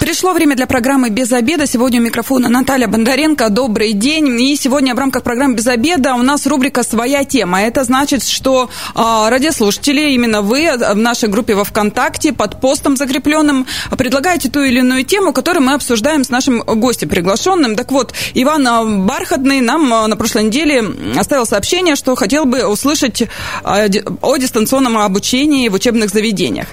Пришло время для программы «Без обеда». Сегодня у микрофона Наталья Бондаренко. Добрый день. И сегодня в рамках программы «Без обеда» у нас рубрика «Своя тема». Это значит, что э, радиослушатели, именно вы в нашей группе во ВКонтакте под постом закрепленным предлагаете ту или иную тему, которую мы обсуждаем с нашим гостем приглашенным. Так вот, Иван Бархатный нам на прошлой неделе оставил сообщение, что хотел бы услышать о дистанционном обучении в учебных заведениях.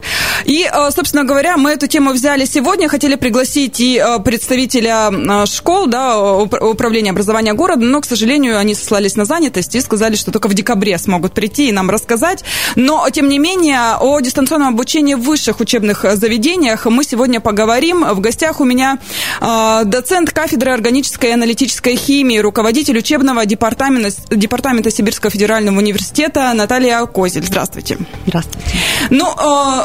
И, собственно говоря, мы эту тему взяли сегодня, хотели пригласить и э, представителя э, школ, да, управления образования города, но, к сожалению, они сослались на занятость и сказали, что только в декабре смогут прийти и нам рассказать. Но, тем не менее, о дистанционном обучении в высших учебных заведениях мы сегодня поговорим. В гостях у меня э, доцент кафедры органической и аналитической химии, руководитель учебного департамента, департамента Сибирского федерального университета Наталья Козель. Здравствуйте. Здравствуйте. Ну,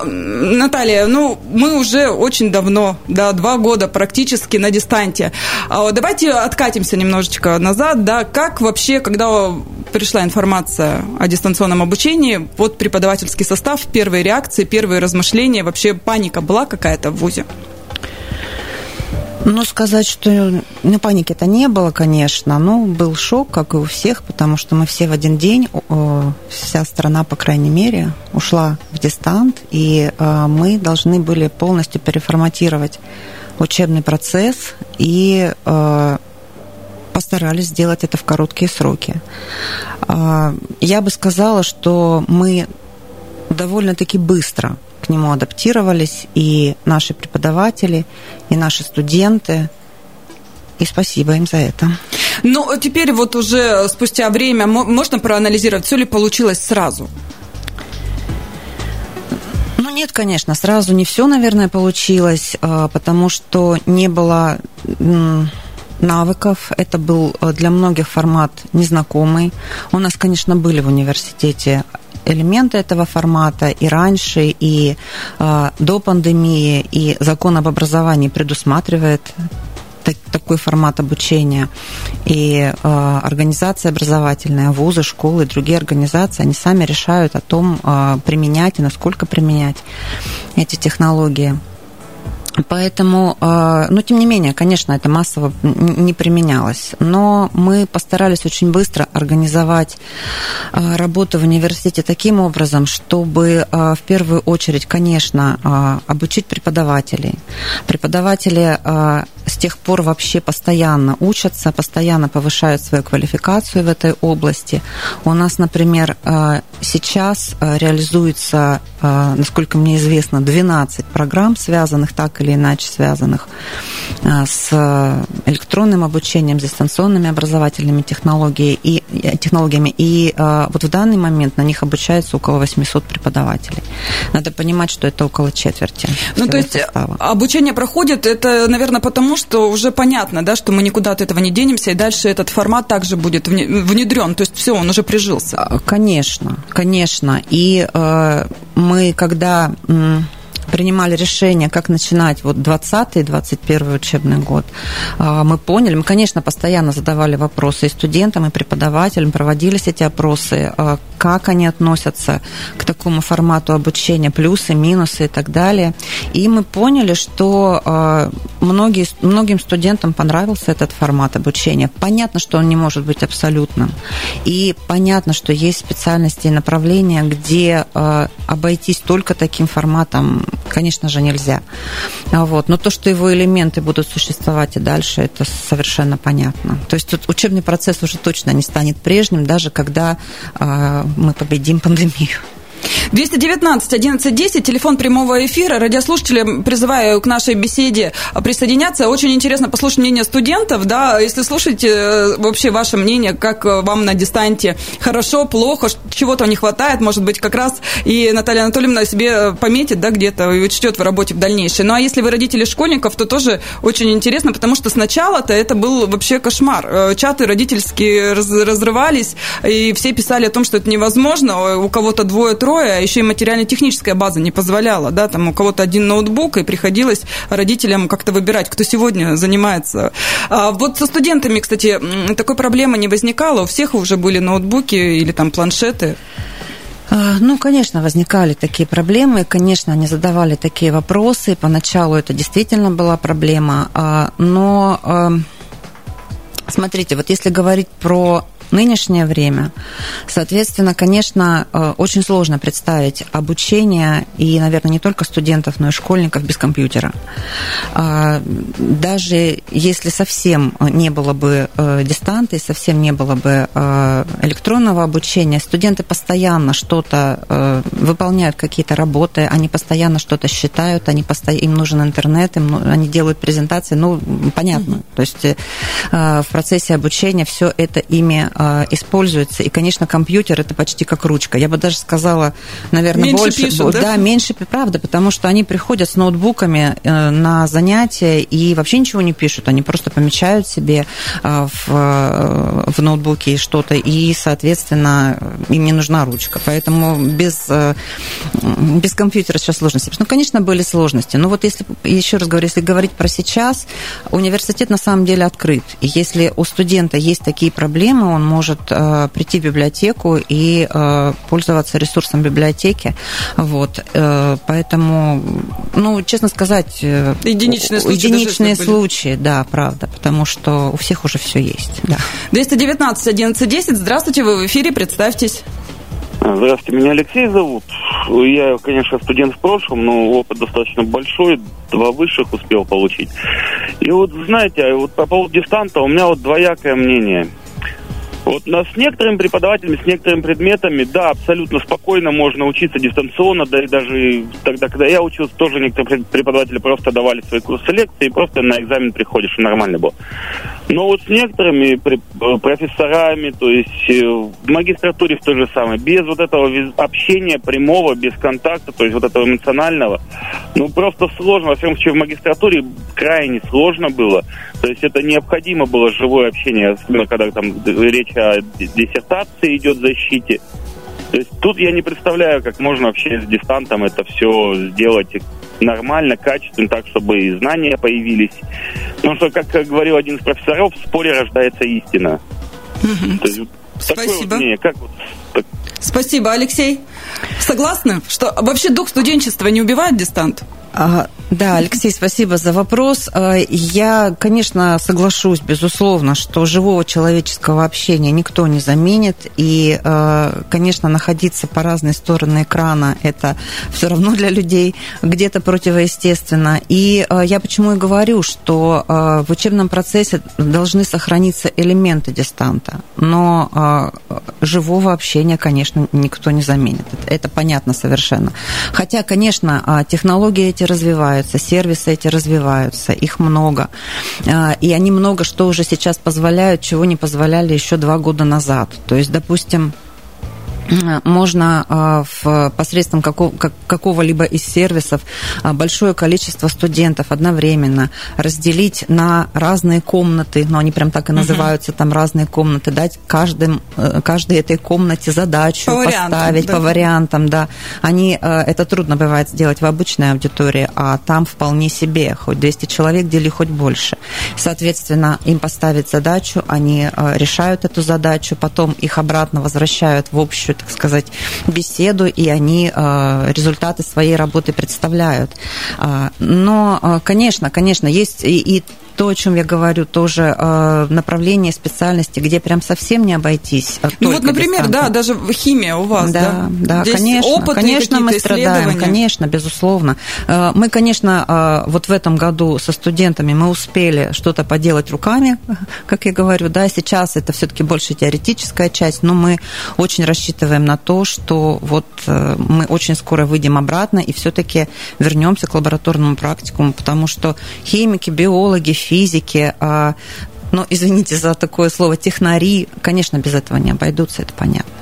Наталья, ну, мы уже очень давно, да, два года практически на дистанте. А давайте откатимся немножечко назад, да, как вообще, когда пришла информация о дистанционном обучении, вот преподавательский состав, первые реакции, первые размышления, вообще паника была какая-то в ВУЗе? Ну, сказать, что ну, паники-то не было, конечно, но был шок, как и у всех, потому что мы все в один день, вся страна, по крайней мере, ушла в дистант, и э, мы должны были полностью переформатировать учебный процесс и э, постарались сделать это в короткие сроки. Э, я бы сказала, что мы довольно-таки быстро к нему адаптировались, и наши преподаватели, и наши студенты. И спасибо им за это. Ну, теперь вот уже спустя время можно проанализировать, все ли получилось сразу? Ну, нет, конечно, сразу не все, наверное, получилось, а, потому что не было навыков. Это был э, для многих формат незнакомый. У нас, конечно, были в университете элементы этого формата и раньше, и э, до пандемии, и закон об образовании предусматривает так, такой формат обучения. И э, организации образовательные, вузы, школы, другие организации, они сами решают о том, э, применять и насколько применять эти технологии. Поэтому, э, но тем не менее, конечно, это массово не применялось. Но мы постарались очень быстро организовать э, работу в университете таким образом, чтобы э, в первую очередь, конечно, обучить преподавателей. Преподаватели с тех пор вообще постоянно учатся, постоянно повышают свою квалификацию в этой области. У нас, например, сейчас реализуется, насколько мне известно, 12 программ, связанных так или иначе связанных с электронным обучением, с дистанционными образовательными технологиями. И, э, технологиями. и вот в данный момент на них обучается около 800 преподавателей. Надо понимать, что это около четверти. Ну, то есть состава. обучение проходит, это, наверное, потому что уже понятно, да, что мы никуда от этого не денемся, и дальше этот формат также будет внедрен, то есть все, он уже прижился. Конечно, конечно. И э, мы, когда принимали решение, как начинать вот 20-21 учебный год, а, мы поняли, мы, конечно, постоянно задавали вопросы и студентам, и преподавателям, проводились эти опросы, а, как они относятся к такому формату обучения, плюсы, минусы и так далее. И мы поняли, что а, многие, многим студентам понравился этот формат обучения. Понятно, что он не может быть абсолютным. И понятно, что есть специальности и направления, где обойтись только таким форматом конечно же, нельзя. Вот. Но то, что его элементы будут существовать и дальше, это совершенно понятно. То есть тут учебный процесс уже точно не станет прежним, даже когда э, мы победим пандемию. 219 11 10, телефон прямого эфира. Радиослушатели призываю к нашей беседе присоединяться. Очень интересно послушать мнение студентов. Да, если слушаете э, вообще ваше мнение, как вам на дистанте хорошо, плохо, чего-то не хватает, может быть, как раз и Наталья Анатольевна себе пометит, да, где-то и учтет в работе в дальнейшем. Ну, а если вы родители школьников, то тоже очень интересно, потому что сначала-то это был вообще кошмар. Э, чаты родительские разрывались, и все писали о том, что это невозможно, у кого-то двое-трое строя, а еще и материально-техническая база не позволяла, да, там у кого-то один ноутбук, и приходилось родителям как-то выбирать, кто сегодня занимается. А вот со студентами, кстати, такой проблемы не возникало, у всех уже были ноутбуки или там планшеты? А, ну, конечно, возникали такие проблемы, конечно, они задавали такие вопросы. Поначалу это действительно была проблема, а, но смотрите, вот если говорить про нынешнее время. Соответственно, конечно, э, очень сложно представить обучение и, наверное, не только студентов, но и школьников без компьютера. А, даже если совсем не было бы э, дистанта и совсем не было бы э, электронного обучения, студенты постоянно что-то выполняют, какие-то работы, они постоянно что-то считают, они постоянно, им нужен интернет, им, ну, они делают презентации, ну, понятно. Mm-hmm. То есть в процессе обучения все это ими используется. И, конечно, компьютер это почти как ручка. Я бы даже сказала, наверное, меньше больше. Пишут, да? да, меньше, правда, потому что они приходят с ноутбуками э, на занятия и вообще ничего не пишут. Они просто помечают себе э, в, э, в ноутбуке что-то, и, соответственно, им не нужна ручка. Поэтому без, без компьютера сейчас сложности. Ну, конечно, были сложности. Но вот если, еще раз говорю, если говорить про сейчас, университет на самом деле открыт. И если у студента есть такие проблемы, он может э, прийти в библиотеку и э, пользоваться ресурсом библиотеки. Вот. Э, поэтому, ну, честно сказать... Э, единичные случаи. Единичные случаи, да, правда, потому что у всех уже все есть. Да. 219 11 10. Здравствуйте, вы в эфире, представьтесь. Здравствуйте, меня Алексей зовут. Я, конечно, студент в прошлом, но опыт достаточно большой, два высших успел получить. И вот, знаете, вот по поводу дистанта у меня вот двоякое мнение – вот нас с некоторыми преподавателями, с некоторыми предметами, да, абсолютно спокойно можно учиться дистанционно, да и даже тогда, когда я учился, тоже некоторые преподаватели просто давали свои курсы лекции, и просто на экзамен приходишь, и нормально было. Но вот с некоторыми э, профессорами, то есть э, в магистратуре в то же самое, без вот этого общения прямого, без контакта, то есть вот этого эмоционального, ну просто сложно, во всяком случае в магистратуре крайне сложно было, то есть это необходимо было живое общение, особенно когда там речь о диссертации идет защите. То есть тут я не представляю, как можно вообще с дистантом это все сделать нормально, качественно, так, чтобы и знания появились. Потому что, как говорил один из профессоров, в споре рождается истина. То есть, Спасибо. Вот как вот, так... Спасибо, Алексей. Согласны, что вообще дух студенчества не убивает дистант? А, да, Алексей, спасибо за вопрос. А, я, конечно, соглашусь, безусловно, что живого человеческого общения никто не заменит. И, а, конечно, находиться по разные стороны экрана – это все равно для людей где-то противоестественно. И я почему и говорю, что в учебном процессе должны сохраниться элементы дистанта. Но живого общения, конечно, никто не заменит. Это понятно совершенно. Хотя, конечно, технологии эти развиваются, сервисы эти развиваются, их много. А, и они много что уже сейчас позволяют, чего не позволяли еще два года назад. То есть, допустим, можно а, в, посредством какого, какого-либо из сервисов а, большое количество студентов одновременно разделить на разные комнаты, ну, они прям так и называются, uh-huh. там разные комнаты, дать каждым, э, каждой этой комнате задачу по поставить да. по вариантам, да. Они, э, это трудно бывает сделать в обычной аудитории, а там вполне себе, хоть 200 человек, дели хоть больше. Соответственно, им поставить задачу, они э, решают эту задачу, потом их обратно возвращают в общую так сказать, беседу, и они э, результаты своей работы представляют. А, но, э, конечно, конечно, есть и, и то, о чем я говорю, тоже э, направление специальности, где прям совсем не обойтись. Ну вот, например, дистанта. да, даже химия у вас, да? Да, да, Здесь конечно, конечно, мы страдаем, конечно, безусловно. Э, мы, конечно, э, вот в этом году со студентами мы успели что-то поделать руками, как я говорю, да, сейчас это все-таки больше теоретическая часть, но мы очень рассчитываем на то, что вот э, мы очень скоро выйдем обратно и все-таки вернемся к лабораторному практикуму, потому что химики, биологи, физики, а, ну, извините за такое слово, технари, конечно, без этого не обойдутся, это понятно.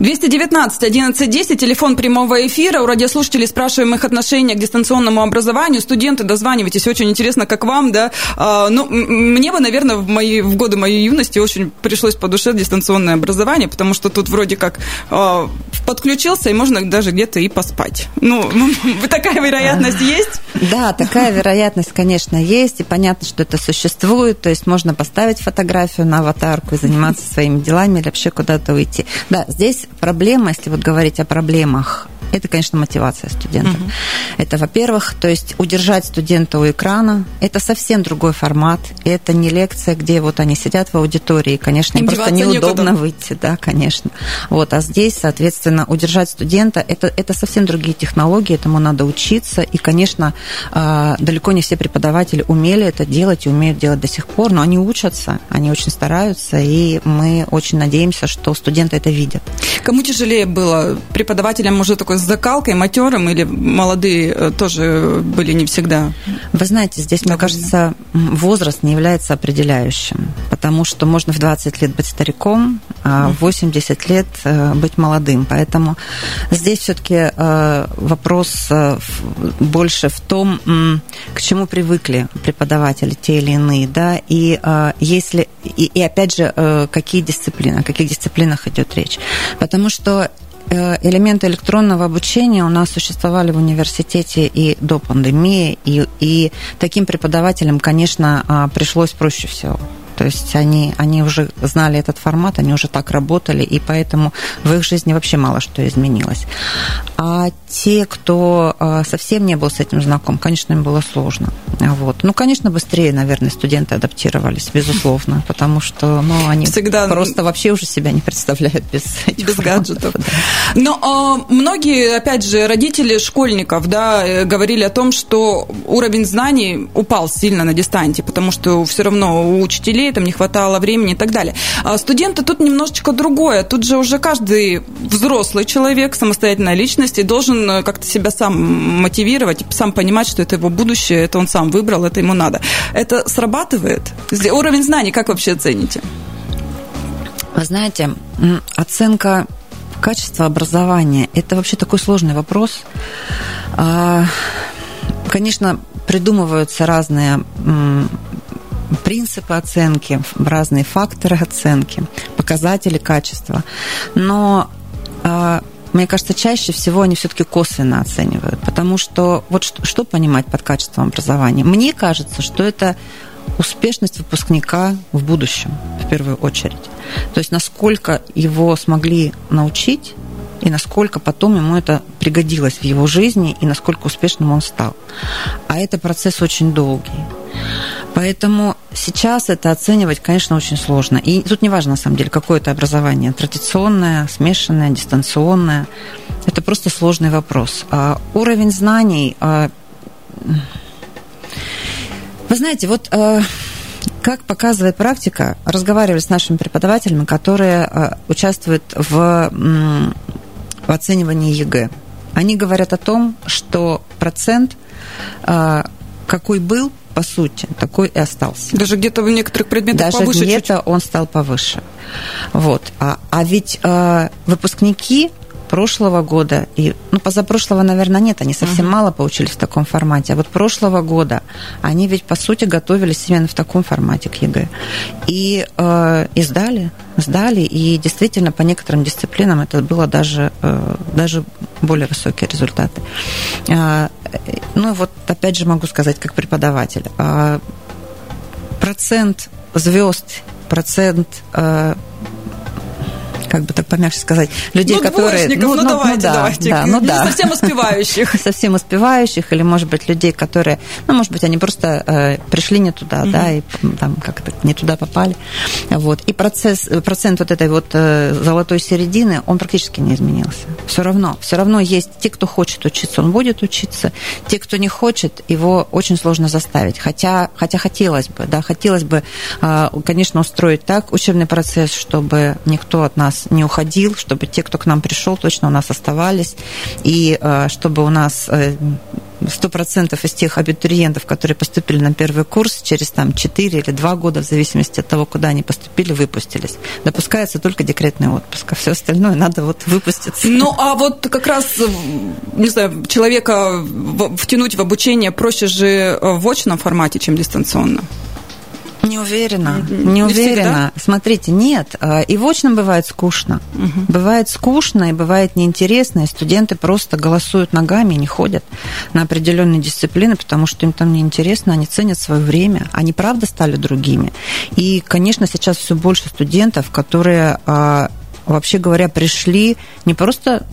219 1110, телефон прямого эфира. У радиослушателей спрашиваем их отношение к дистанционному образованию. Студенты, дозванивайтесь, очень интересно, как вам, да. А, ну, мне бы, наверное, в, мои, в годы моей юности очень пришлось по душе дистанционное образование, потому что тут вроде как а, подключился, и можно даже где-то и поспать. Ну, такая вероятность есть? Да, такая вероятность, конечно, есть, и понятно, что это существует, то есть можно поставить фотографию на аватарку и заниматься своими делами или вообще куда-то уйти. Да, здесь проблема, если вот говорить о проблемах это, конечно, мотивация студентов. Угу. Это, во-первых, то есть удержать студента у экрана. Это совсем другой формат. Это не лекция, где вот они сидят в аудитории. Конечно, им, им просто неудобно некуда. выйти, да, конечно. Вот, а здесь, соответственно, удержать студента это, это совсем другие технологии, этому надо учиться. И, конечно, а, далеко не все преподаватели умели это делать и умеют делать до сих пор, но они учатся, они очень стараются, и мы очень надеемся, что студенты это видят. Кому тяжелее было? Преподавателям уже такой закалкой, матерым или молодые э, тоже были не всегда? Вы знаете, здесь, довольны? мне кажется, возраст не является определяющим, потому что можно в 20 лет быть стариком, а в 80 лет э, быть молодым. Поэтому здесь все-таки э, вопрос больше в том, к чему привыкли преподаватели те или иные, да, и если, и, и опять же, какие дисциплины, о каких дисциплинах идет речь. Потому что элементы электронного обучения у нас существовали в университете и до пандемии, и, и таким преподавателям, конечно, а, пришлось проще всего. То есть они, они уже знали этот формат, они уже так работали, и поэтому в их жизни вообще мало что изменилось. А те, кто а, совсем не был с этим знаком, конечно, им было сложно. Вот. Ну, конечно, быстрее, наверное, студенты адаптировались, безусловно, потому что ну, они Всегда... просто вообще уже себя не представляют без этих без гаджетов. Да. Но а, многие, опять же, родители школьников да, э, говорили о том, что уровень знаний упал сильно на дистанте, потому что все равно у учителей детей, там не хватало времени и так далее. А студенты тут немножечко другое. Тут же уже каждый взрослый человек, самостоятельная личность, и должен э, как-то себя сам мотивировать, сам понимать, что это его будущее, это он сам выбрал, это ему надо. Это срабатывает? Уровень знаний как вообще оцените? Вы знаете, оценка качества образования – это вообще такой сложный вопрос. А, конечно, придумываются разные принципы оценки, разные факторы оценки, показатели качества. Но а, мне кажется, чаще всего они все-таки косвенно оценивают, потому что вот что, что понимать под качеством образования? Мне кажется, что это успешность выпускника в будущем, в первую очередь. То есть насколько его смогли научить и насколько потом ему это пригодилось в его жизни, и насколько успешным он стал. А это процесс очень долгий. Поэтому сейчас это оценивать, конечно, очень сложно. И тут не важно, на самом деле, какое это образование. Традиционное, смешанное, дистанционное. Это просто сложный вопрос. А уровень знаний... А... Вы знаете, вот а, как показывает практика, разговаривали с нашими преподавателями, которые а, участвуют в, в оценивании ЕГЭ. Они говорят о том, что процент, а, какой был, по сути, такой и остался. Даже где-то в некоторых предметах Даже повыше где-то чуть... он стал повыше. Вот. А, а ведь э, выпускники прошлого года и ну позапрошлого, наверное, нет, они совсем uh-huh. мало поучились в таком формате. А вот прошлого года они ведь по сути готовились именно в таком формате к ЕГЭ и э, и сдали, сдали и действительно по некоторым дисциплинам это было даже э, даже более высокие результаты. Э, ну вот опять же могу сказать как преподаватель э, процент звезд процент э, как бы так помягче сказать, людей, ну, которые... Ну, ну, ну, давайте, ну, да, давайте. Да, ну, да. совсем успевающих. совсем успевающих, или, может быть, людей, которые... Ну, может быть, они просто э, пришли не туда, угу. да, и там как-то не туда попали. Вот. И процесс, процент вот этой вот э, золотой середины, он практически не изменился. Все равно. Все равно есть те, кто хочет учиться, он будет учиться. Те, кто не хочет, его очень сложно заставить. Хотя, хотя хотелось бы, да, хотелось бы, э, конечно, устроить так учебный процесс, чтобы никто от нас не уходил, чтобы те, кто к нам пришел, точно у нас оставались, и э, чтобы у нас э, сто процентов из тех абитуриентов, которые поступили на первый курс, через там 4 или 2 года, в зависимости от того, куда они поступили, выпустились. Допускается только декретный отпуск, а все остальное надо вот выпуститься. Ну, а вот как раз, не знаю, человека втянуть в обучение проще же в очном формате, чем дистанционно. Не уверена, не, уверена. Смотрите, нет, э, и в очном бывает скучно. Угу. Бывает скучно и бывает неинтересно, и студенты просто голосуют ногами и не ходят на определенные дисциплины, потому что им там неинтересно, они ценят свое время, они правда стали другими. И, конечно, сейчас все больше студентов, которые а, вообще говоря, пришли не просто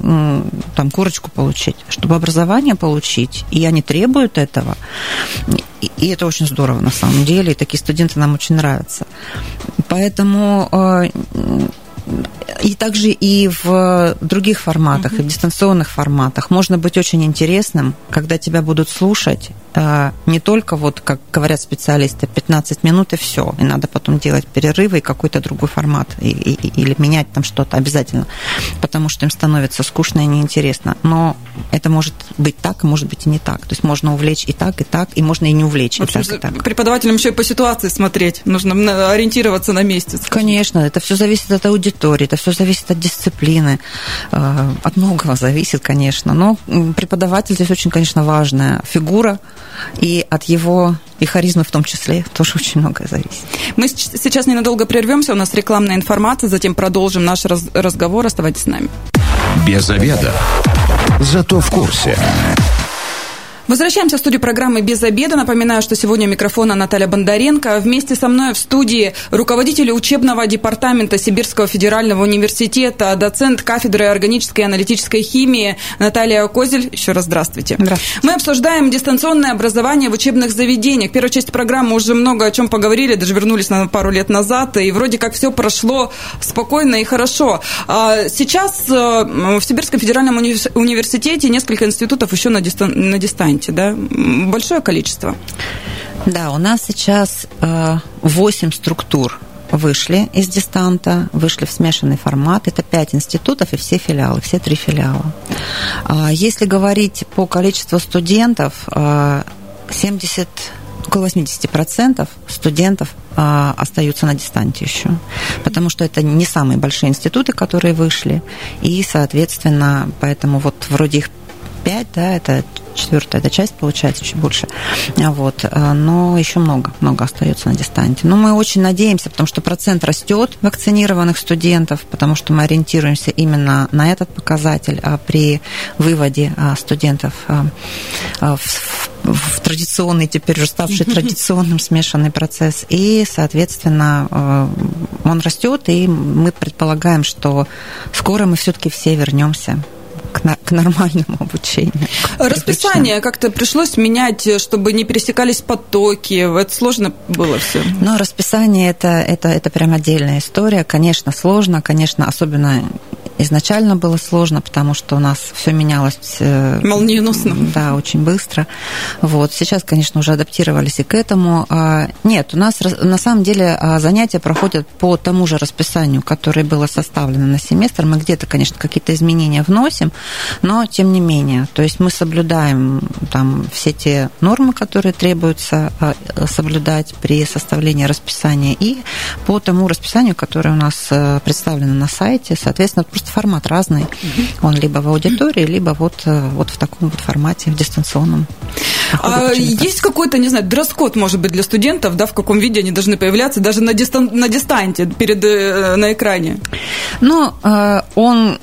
там корочку получить, а чтобы образование получить, и они требуют этого. И это очень здорово на самом деле, и такие студенты нам очень нравятся. Поэтому э, и также и в других форматах, mm-hmm. и в дистанционных форматах можно быть очень интересным, когда тебя будут слушать а, не только, вот, как говорят специалисты, 15 минут и все, и надо потом делать перерывы и какой-то другой формат, и, и, или менять там что-то обязательно, потому что им становится скучно и неинтересно. Но это может быть так, а может быть и не так. То есть можно увлечь и так, и так, и можно и не увлечь. В общем, и так, и так. Преподавателям еще и по ситуации смотреть, нужно ориентироваться на месте. Конечно, это все зависит от аудитории, это все зависит от дисциплины, а, от многого зависит, конечно. Но преподаватель здесь очень, конечно, важная фигура, и от его и харизмы в том числе тоже очень многое зависит. Мы сейчас ненадолго прервемся, у нас рекламная информация, затем продолжим наш разговор. Оставайтесь с нами. Без обеда. Зато в курсе. Возвращаемся в студию программы «Без обеда». Напоминаю, что сегодня у микрофона Наталья Бондаренко. Вместе со мной в студии руководитель учебного департамента Сибирского федерального университета, доцент кафедры органической и аналитической химии Наталья Козель. Еще раз здравствуйте. Здравствуйте. Мы обсуждаем дистанционное образование в учебных заведениях. Первая часть программы уже много о чем поговорили, даже вернулись на пару лет назад, и вроде как все прошло спокойно и хорошо. А сейчас э, в Сибирском федеральном университете несколько институтов еще на, дистан- на дистанции сегменте, да? Большое количество? Да, у нас сейчас 8 э, структур вышли из дистанта, вышли в смешанный формат. Это пять институтов и все филиалы, все три филиала. А если говорить по количеству студентов, 70 э, около 80% студентов а, остаются на дистанте еще, потому что это не самые большие институты, которые вышли, и, соответственно, поэтому вот вроде их 5, да, это четвертая эта часть получается, чуть больше. Вот. Э, но еще много, много остается на дистанте. Но мы очень надеемся, потому что процент растет вакцинированных студентов, потому что мы ориентируемся именно на этот показатель а при выводе а, студентов а, в в традиционный, теперь уже ставший традиционным смешанный процесс. И, соответственно, э, он растет, и мы предполагаем, что скоро мы все-таки все вернемся на, к нормальному обучению. Расписание как-то пришлось менять, чтобы не пересекались потоки. Это сложно было все. Но расписание это, это, это прям отдельная история. Конечно, сложно, конечно, особенно изначально было сложно, потому что у нас все менялось э, молниеносно. Да, очень быстро. Вот. Сейчас, конечно, уже адаптировались и к этому. А, нет, у нас на самом деле а, занятия проходят по тому же расписанию, которое было составлено на семестр. Мы где-то, конечно, какие-то изменения вносим, но тем не менее. То есть мы соблюдаем там все те нормы, которые требуется а, соблюдать при составлении расписания и по тому расписанию, которое у нас э, представлено на сайте, соответственно, просто просто формат разный. Он либо в аудитории, либо вот, э, вот в таком вот формате, в дистанционном. А есть какой-то, не знаю, дресс-код, может быть, для студентов, да, в каком виде они должны появляться, даже на, дистан на дистанте, перед, э, на экране? Ну, э, он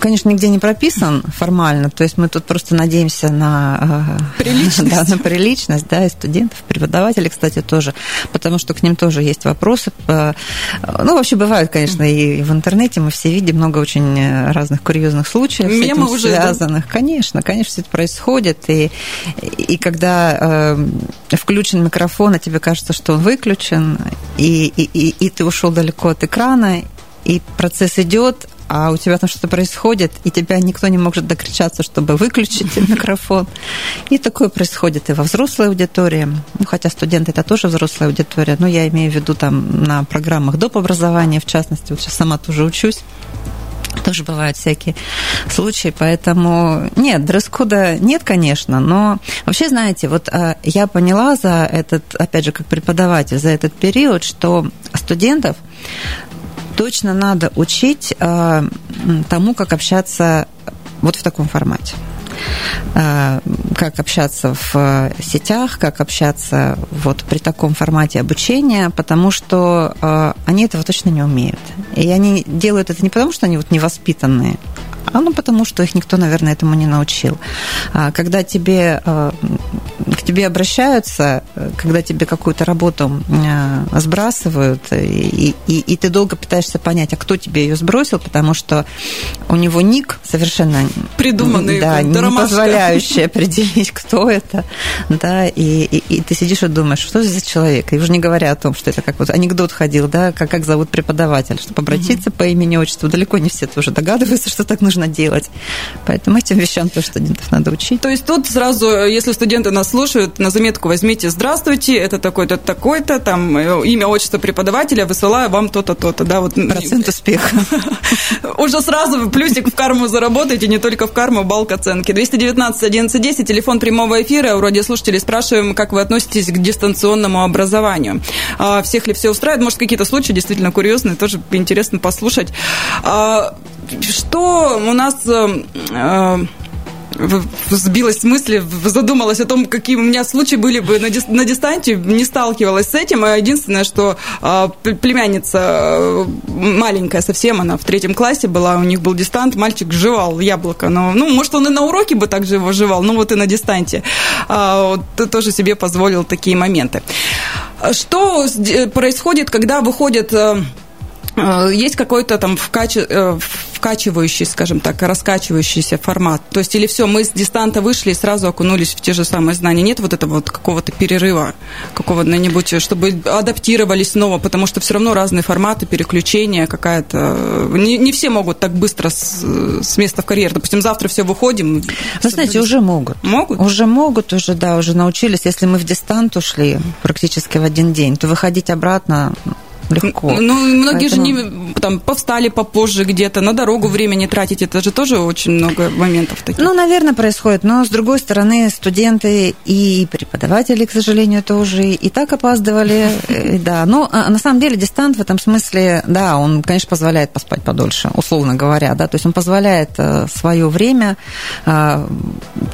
конечно, нигде не прописан формально, то есть мы тут просто надеемся на э, приличность, да, на приличность да, и студентов, преподавателей, кстати, тоже, потому что к ним тоже есть вопросы. Ну, вообще бывают, конечно, и в интернете мы все видим много очень разных курьезных случаев Мемы с этим уже, связанных. Да? Конечно, конечно, все это происходит, и, и когда э, включен микрофон, а тебе кажется, что он выключен, и, и, и, и ты ушел далеко от экрана, и процесс идет, а у тебя там что-то происходит, и тебя никто не может докричаться, чтобы выключить микрофон. И такое происходит и во взрослой аудитории, ну, хотя студенты это тоже взрослая аудитория, но я имею в виду там на программах доп. образования, в частности, вот сейчас сама тоже учусь, тоже бывают всякие случаи, поэтому нет, дресс-кода нет, конечно, но вообще, знаете, вот а, я поняла за этот, опять же, как преподаватель, за этот период, что студентов точно надо учить э, тому, как общаться вот в таком формате. э, как общаться в сетях, как общаться вот при таком формате обучения, потому что э, они этого точно не умеют. И они делают это не потому, что они вот невоспитанные, а ну потому что их никто, наверное, этому не научил. А когда тебе э, к тебе обращаются, когда тебе какую-то работу э, сбрасывают, и, и, и ты долго пытаешься понять, а кто тебе ее сбросил, потому что у него ник совершенно придуманный, да, не позволяющий определить, кто это, да, и, и, и ты сидишь и думаешь, что за человек, и уже не говоря о том, что это как вот анекдот ходил, да, как, как зовут преподаватель, чтобы обратиться угу. по имени, отчеству, далеко не все тоже догадываются, что так нужно делать, поэтому этим вещам тоже студентов надо учить. То есть тут сразу, если студенты нас слушают, на заметку возьмите «Здравствуйте, это такой-то, такой-то, там э, имя, отчество преподавателя, высылаю вам то-то, то-то». Да, вот. Процент успеха. Уже сразу плюсик в карму заработаете, не только в карму, балк оценки. 219 11 10, телефон прямого эфира. У радиослушателей спрашиваем, как вы относитесь к дистанционному образованию. А, всех ли все устраивает? Может, какие-то случаи действительно курьезные, тоже интересно послушать. Что у нас э, э, сбилась мысли, задумалась о том, какие у меня случаи были бы на, дис, на дистанте, не сталкивалась с этим. Единственное, что а, племянница э, маленькая совсем, она в третьем классе была, у них был дистант, мальчик жевал яблоко. Но, ну, может, он и на уроке бы так же его жевал, но вот и на дистанте. А, вот, тоже себе позволил такие моменты. Что происходит, когда выходит э, Э, есть какой-то там вкачи, э, вкачивающий, скажем так, раскачивающийся формат. То есть или все, мы с дистанта вышли и сразу окунулись в те же самые знания. Нет вот этого вот какого-то перерыва, какого-нибудь, чтобы адаптировались снова, потому что все равно разные форматы, переключения какая-то... Не, не все могут так быстро с, с места в карьер. Допустим, завтра все выходим. Вы знаете, уже могут. Могут? Уже могут, уже, да, уже научились. Если мы в дистант ушли практически в один день, то выходить обратно легко. Ну, многие Поэтому... же не там повстали попозже где-то, на дорогу времени тратить, это же тоже очень много моментов таких. Ну, наверное, происходит, но с другой стороны, студенты и преподаватели, к сожалению, тоже и так опаздывали, э, да. Но а, на самом деле дистант в этом смысле, да, он, конечно, позволяет поспать подольше, условно говоря, да, то есть он позволяет э, свое время э,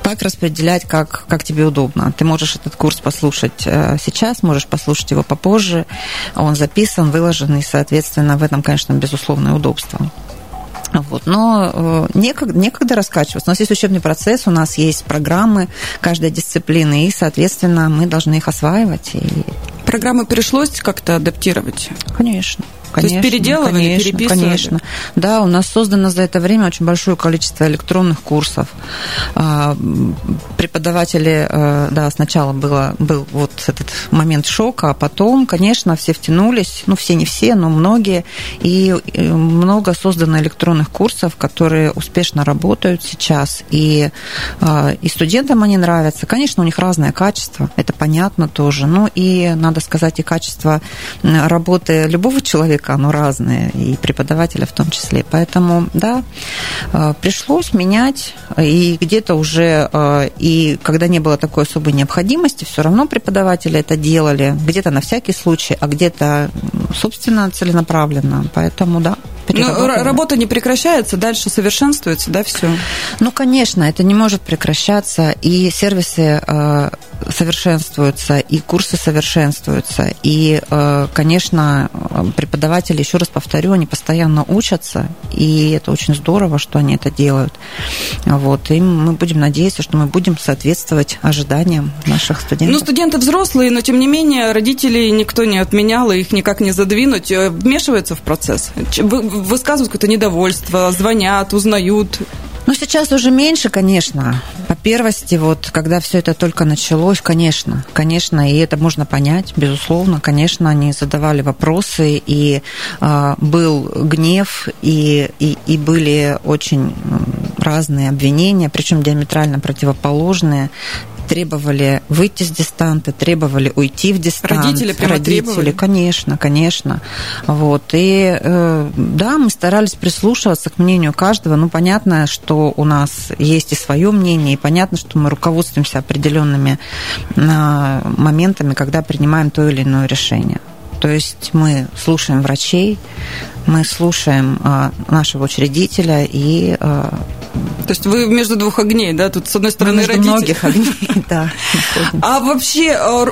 так распределять, как, как тебе удобно. Ты можешь этот курс послушать сейчас, можешь послушать его попозже, он записан он выложен, и, соответственно, в этом, конечно, безусловное удобство. Вот. Но э, некогда, некогда раскачиваться. У нас есть учебный процесс, у нас есть программы каждой дисциплины, и, соответственно, мы должны их осваивать. И... Программы пришлось как-то адаптировать? Конечно. Конечно, То есть переделывали, конечно, переписывали? Конечно. Да, у нас создано за это время очень большое количество электронных курсов. А, преподаватели, э, да, сначала было, был вот этот момент шока, а потом, конечно, все втянулись, ну, все не все, но многие, и много создано электронных курсов, которые успешно работают сейчас, и, а, и студентам они нравятся. Конечно, у них разное качество, это понятно тоже, ну, и, надо сказать, и качество работы любого человека, языка, оно разное, и преподавателя в том числе. Поэтому, да, э, пришлось менять, и где-то уже, э, и когда не было такой особой необходимости, все равно преподаватели это делали, где-то на всякий случай, а где-то, собственно, целенаправленно. Поэтому, да, но работа не прекращается, дальше совершенствуется, да, все? Ну, конечно, это не может прекращаться, и сервисы э, совершенствуются, и курсы совершенствуются, и, э, конечно, преподаватели, еще раз повторю, они постоянно учатся, и это очень здорово, что они это делают. Вот, и мы будем надеяться, что мы будем соответствовать ожиданиям наших студентов. Ну, студенты взрослые, но, тем не менее, родителей никто не отменял, и их никак не задвинуть, э, вмешиваются в процесс. Вы, высказывают какое-то недовольство, звонят, узнают. Ну, сейчас уже меньше, конечно. По первости, вот, когда все это только началось, конечно, конечно, и это можно понять, безусловно, конечно, они задавали вопросы, и э, был гнев, и, и, и были очень разные обвинения, причем диаметрально противоположные требовали выйти с дистанта, требовали уйти в дистант. Родители прямо Родители, требовали? конечно, конечно. Вот. И э, да, мы старались прислушиваться к мнению каждого. Ну, понятно, что у нас есть и свое мнение, и понятно, что мы руководствуемся определенными э, моментами, когда принимаем то или иное решение. То есть мы слушаем врачей, мы слушаем э, нашего учредителя и э, То есть вы между двух огней, да? Тут, с одной стороны, между родители. многих огней, да. А вообще э,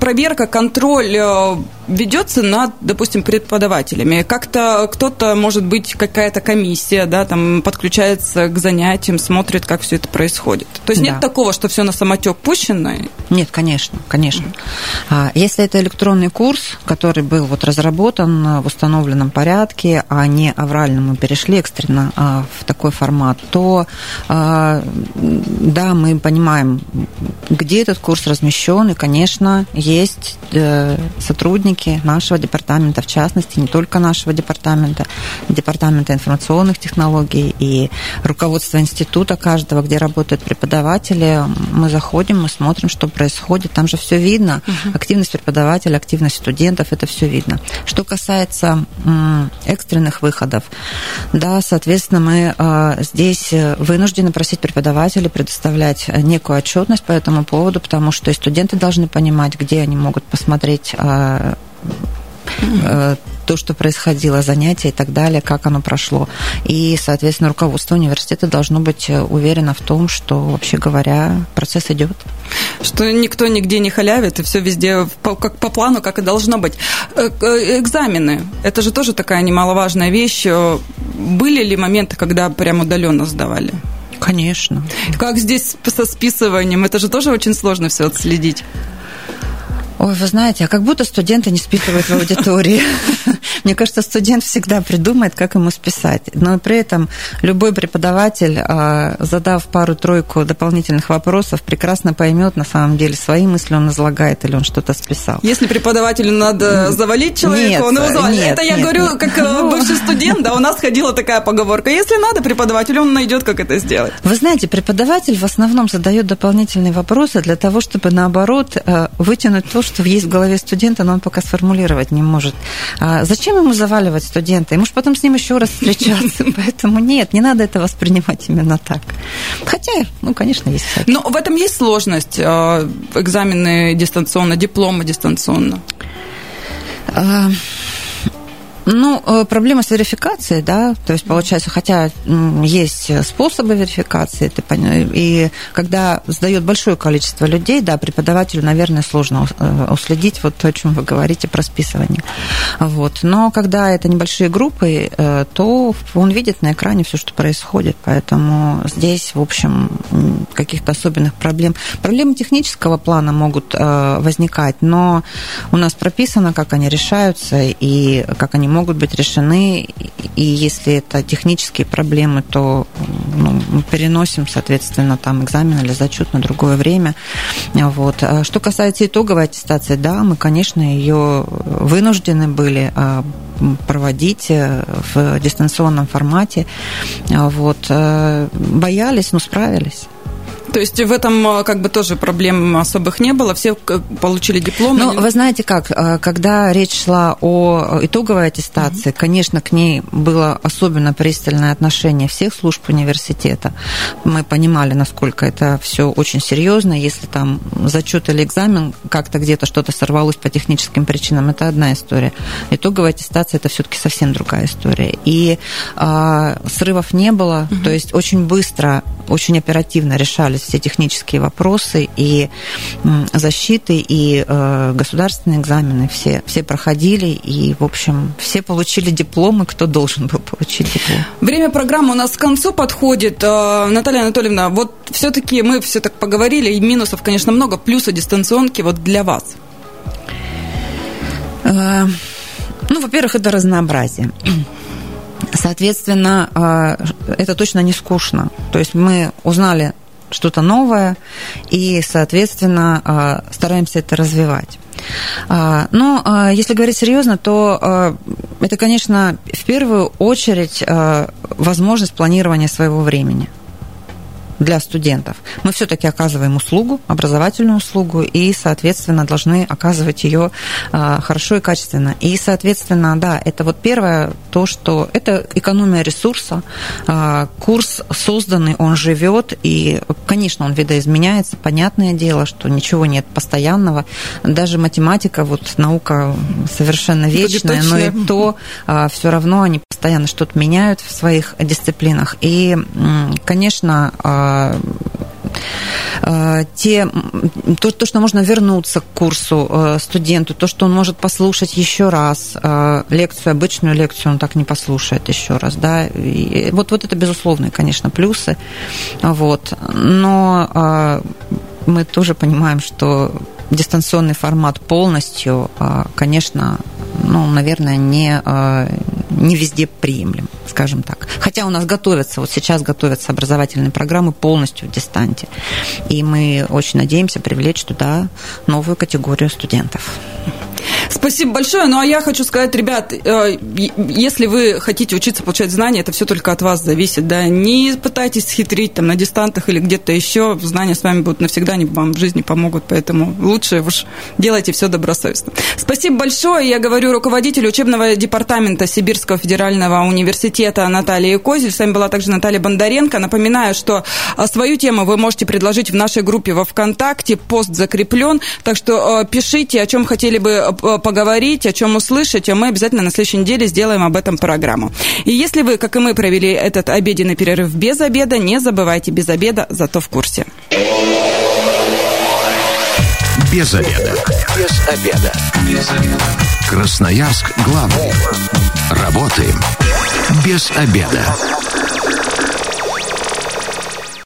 проверка, контроль э, ведется над, допустим, преподавателями? Как-то кто-то, может быть, какая-то комиссия, да, там подключается к занятиям, смотрит, как все это происходит. То есть да. нет такого, что все на самотек пущено? Нет, конечно, конечно. Mm-hmm. Если это электронный курс, который был вот разработан в установленном порядке, а не аврально мы перешли экстренно а, в такой формат, то а, да, мы понимаем, где этот курс размещен, и, конечно, есть э, сотрудники нашего департамента, в частности, не только нашего департамента, департамента информационных технологий и руководство института каждого, где работают преподаватели. Мы заходим, мы смотрим, что происходит. Там же все видно. Угу. Активность преподавателя, активность студентов, это все видно. Что касается экстренных выходов, да, соответственно, мы а, здесь вынуждены просить преподавателей предоставлять некую отчетность по этому поводу, потому что и студенты должны понимать, где они могут посмотреть а, то, что происходило, занятия и так далее, как оно прошло. И, соответственно, руководство университета должно быть уверено в том, что, вообще говоря, процесс идет. Что никто нигде не халявит, и все везде по, как по плану, как и должно быть. Э, экзамены. Это же тоже такая немаловажная вещь. Были ли моменты, когда прям удаленно сдавали? Конечно. Как здесь со списыванием? Это же тоже очень сложно все отследить. Ой, вы знаете, а как будто студенты не списывают в аудитории. Мне кажется, студент всегда придумает, как ему списать. Но при этом любой преподаватель, а, задав пару-тройку дополнительных вопросов, прекрасно поймет, на самом деле, свои мысли он излагает или он что-то списал. Если преподавателю надо завалить человека, нет, он его завалит. Нет, Это я нет, говорю, нет. как э, бывший студент, да, у нас ходила такая поговорка. Если надо преподавателю, он найдет, как это сделать. Вы знаете, преподаватель в основном задает дополнительные вопросы для того, чтобы, наоборот, э, вытянуть то, что есть в голове студента, но он пока сформулировать не может. А зачем ему заваливать студента? Ему же потом с ним еще раз встречаться. Поэтому нет, не надо это воспринимать именно так. Хотя, ну, конечно, есть. Но в этом есть сложность. А, экзамены дистанционно, дипломы дистанционно. Ну, э, проблема с верификацией, да, то есть получается, хотя есть способы верификации, ты и когда сдает большое количество людей, да, преподавателю, наверное, сложно э, уследить вот то, о чем вы говорите про списывание. Вот. Но когда это небольшие группы, э, то он видит на экране все, что происходит, поэтому здесь, в общем, каких-то особенных проблем. Проблемы технического плана могут возникать, но у нас прописано, как они решаются и как они могут быть решены, и если это технические проблемы, то ну, мы переносим, соответственно, там экзамен или зачет на другое время. Вот. А что касается итоговой аттестации, да, мы, конечно, ее вынуждены были а, проводить э, в дистанционном формате. Вот. Э, боялись, но справились. То есть в этом э, как бы тоже проблем особых не было, все получили диплом. Ну, вы знаете как, э, когда речь шла о итоговой аттестации, mm-hmm. конечно, к ней было особенно пристальное отношение всех служб университета. Мы понимали, насколько это все очень серьезно. Если там зачет или экзамен как-то где-то что-то сорвалось по техническим причинам, это одна история. Итоговая аттестация это все-таки совсем другая история. И а, срывов не было, mm-hmm. то есть очень быстро, очень оперативно решались все технические вопросы и защиты, и э, государственные экзамены все, все проходили, и, в общем, все получили дипломы, кто должен был получить диплом. Время программы у нас к концу подходит. Э, Наталья Анатольевна, вот все-таки мы все так поговорили, и минусов, конечно, много, плюсы дистанционки вот для вас. Э, ну, во-первых, это разнообразие. Соответственно, это точно не скучно. То есть мы узнали что-то новое, и, соответственно, а, стараемся это развивать. А, но а, если говорить серьезно, то это, конечно, в первую очередь возможность планирования своего времени для студентов. Мы все-таки оказываем услугу, образовательную услугу, и, соответственно, должны оказывать ее хорошо и качественно. И, соответственно, да, это вот первое, то, что это экономия ресурса, а, курс созданный, он живет, и, конечно, он видоизменяется, понятное дело, что ничего нет постоянного, даже математика, вот наука совершенно вечная, но и то а, все равно они постоянно что-то меняют в своих дисциплинах, и, конечно, а, те, то, то, что можно вернуться к курсу э, студенту, то, что он может послушать еще раз э, лекцию, обычную лекцию он так не послушает еще раз, да, и вот, вот это безусловные, конечно, плюсы, вот, но мы тоже понимаем, что дистанционный формат полностью, конечно, ну, наверное, не, не везде приемлем, скажем так. Хотя у нас готовятся, вот сейчас готовятся образовательные программы полностью в дистанте. И мы очень надеемся привлечь туда новую категорию студентов. Спасибо большое. Ну, а я хочу сказать, ребят, э, если вы хотите учиться получать знания, это все только от вас зависит, да. Не пытайтесь схитрить там на дистантах или где-то еще. Знания с вами будут навсегда, они вам в жизни помогут, поэтому лучше уж делайте все добросовестно. Спасибо большое. Я говорю руководителю учебного департамента Сибирского федерального университета Наталья Козель. С вами была также Наталья Бондаренко. Напоминаю, что а, свою тему вы можете предложить в нашей группе во ВКонтакте. Пост закреплен. Так что э, пишите, о чем хотели бы э, поговорить, о чем услышать, а мы обязательно на следующей неделе сделаем об этом программу. И если вы, как и мы, провели этот обеденный перерыв без обеда, не забывайте без обеда, зато в курсе. Без обеда. Без обеда. Без обеда. Красноярск главный. Работаем без обеда.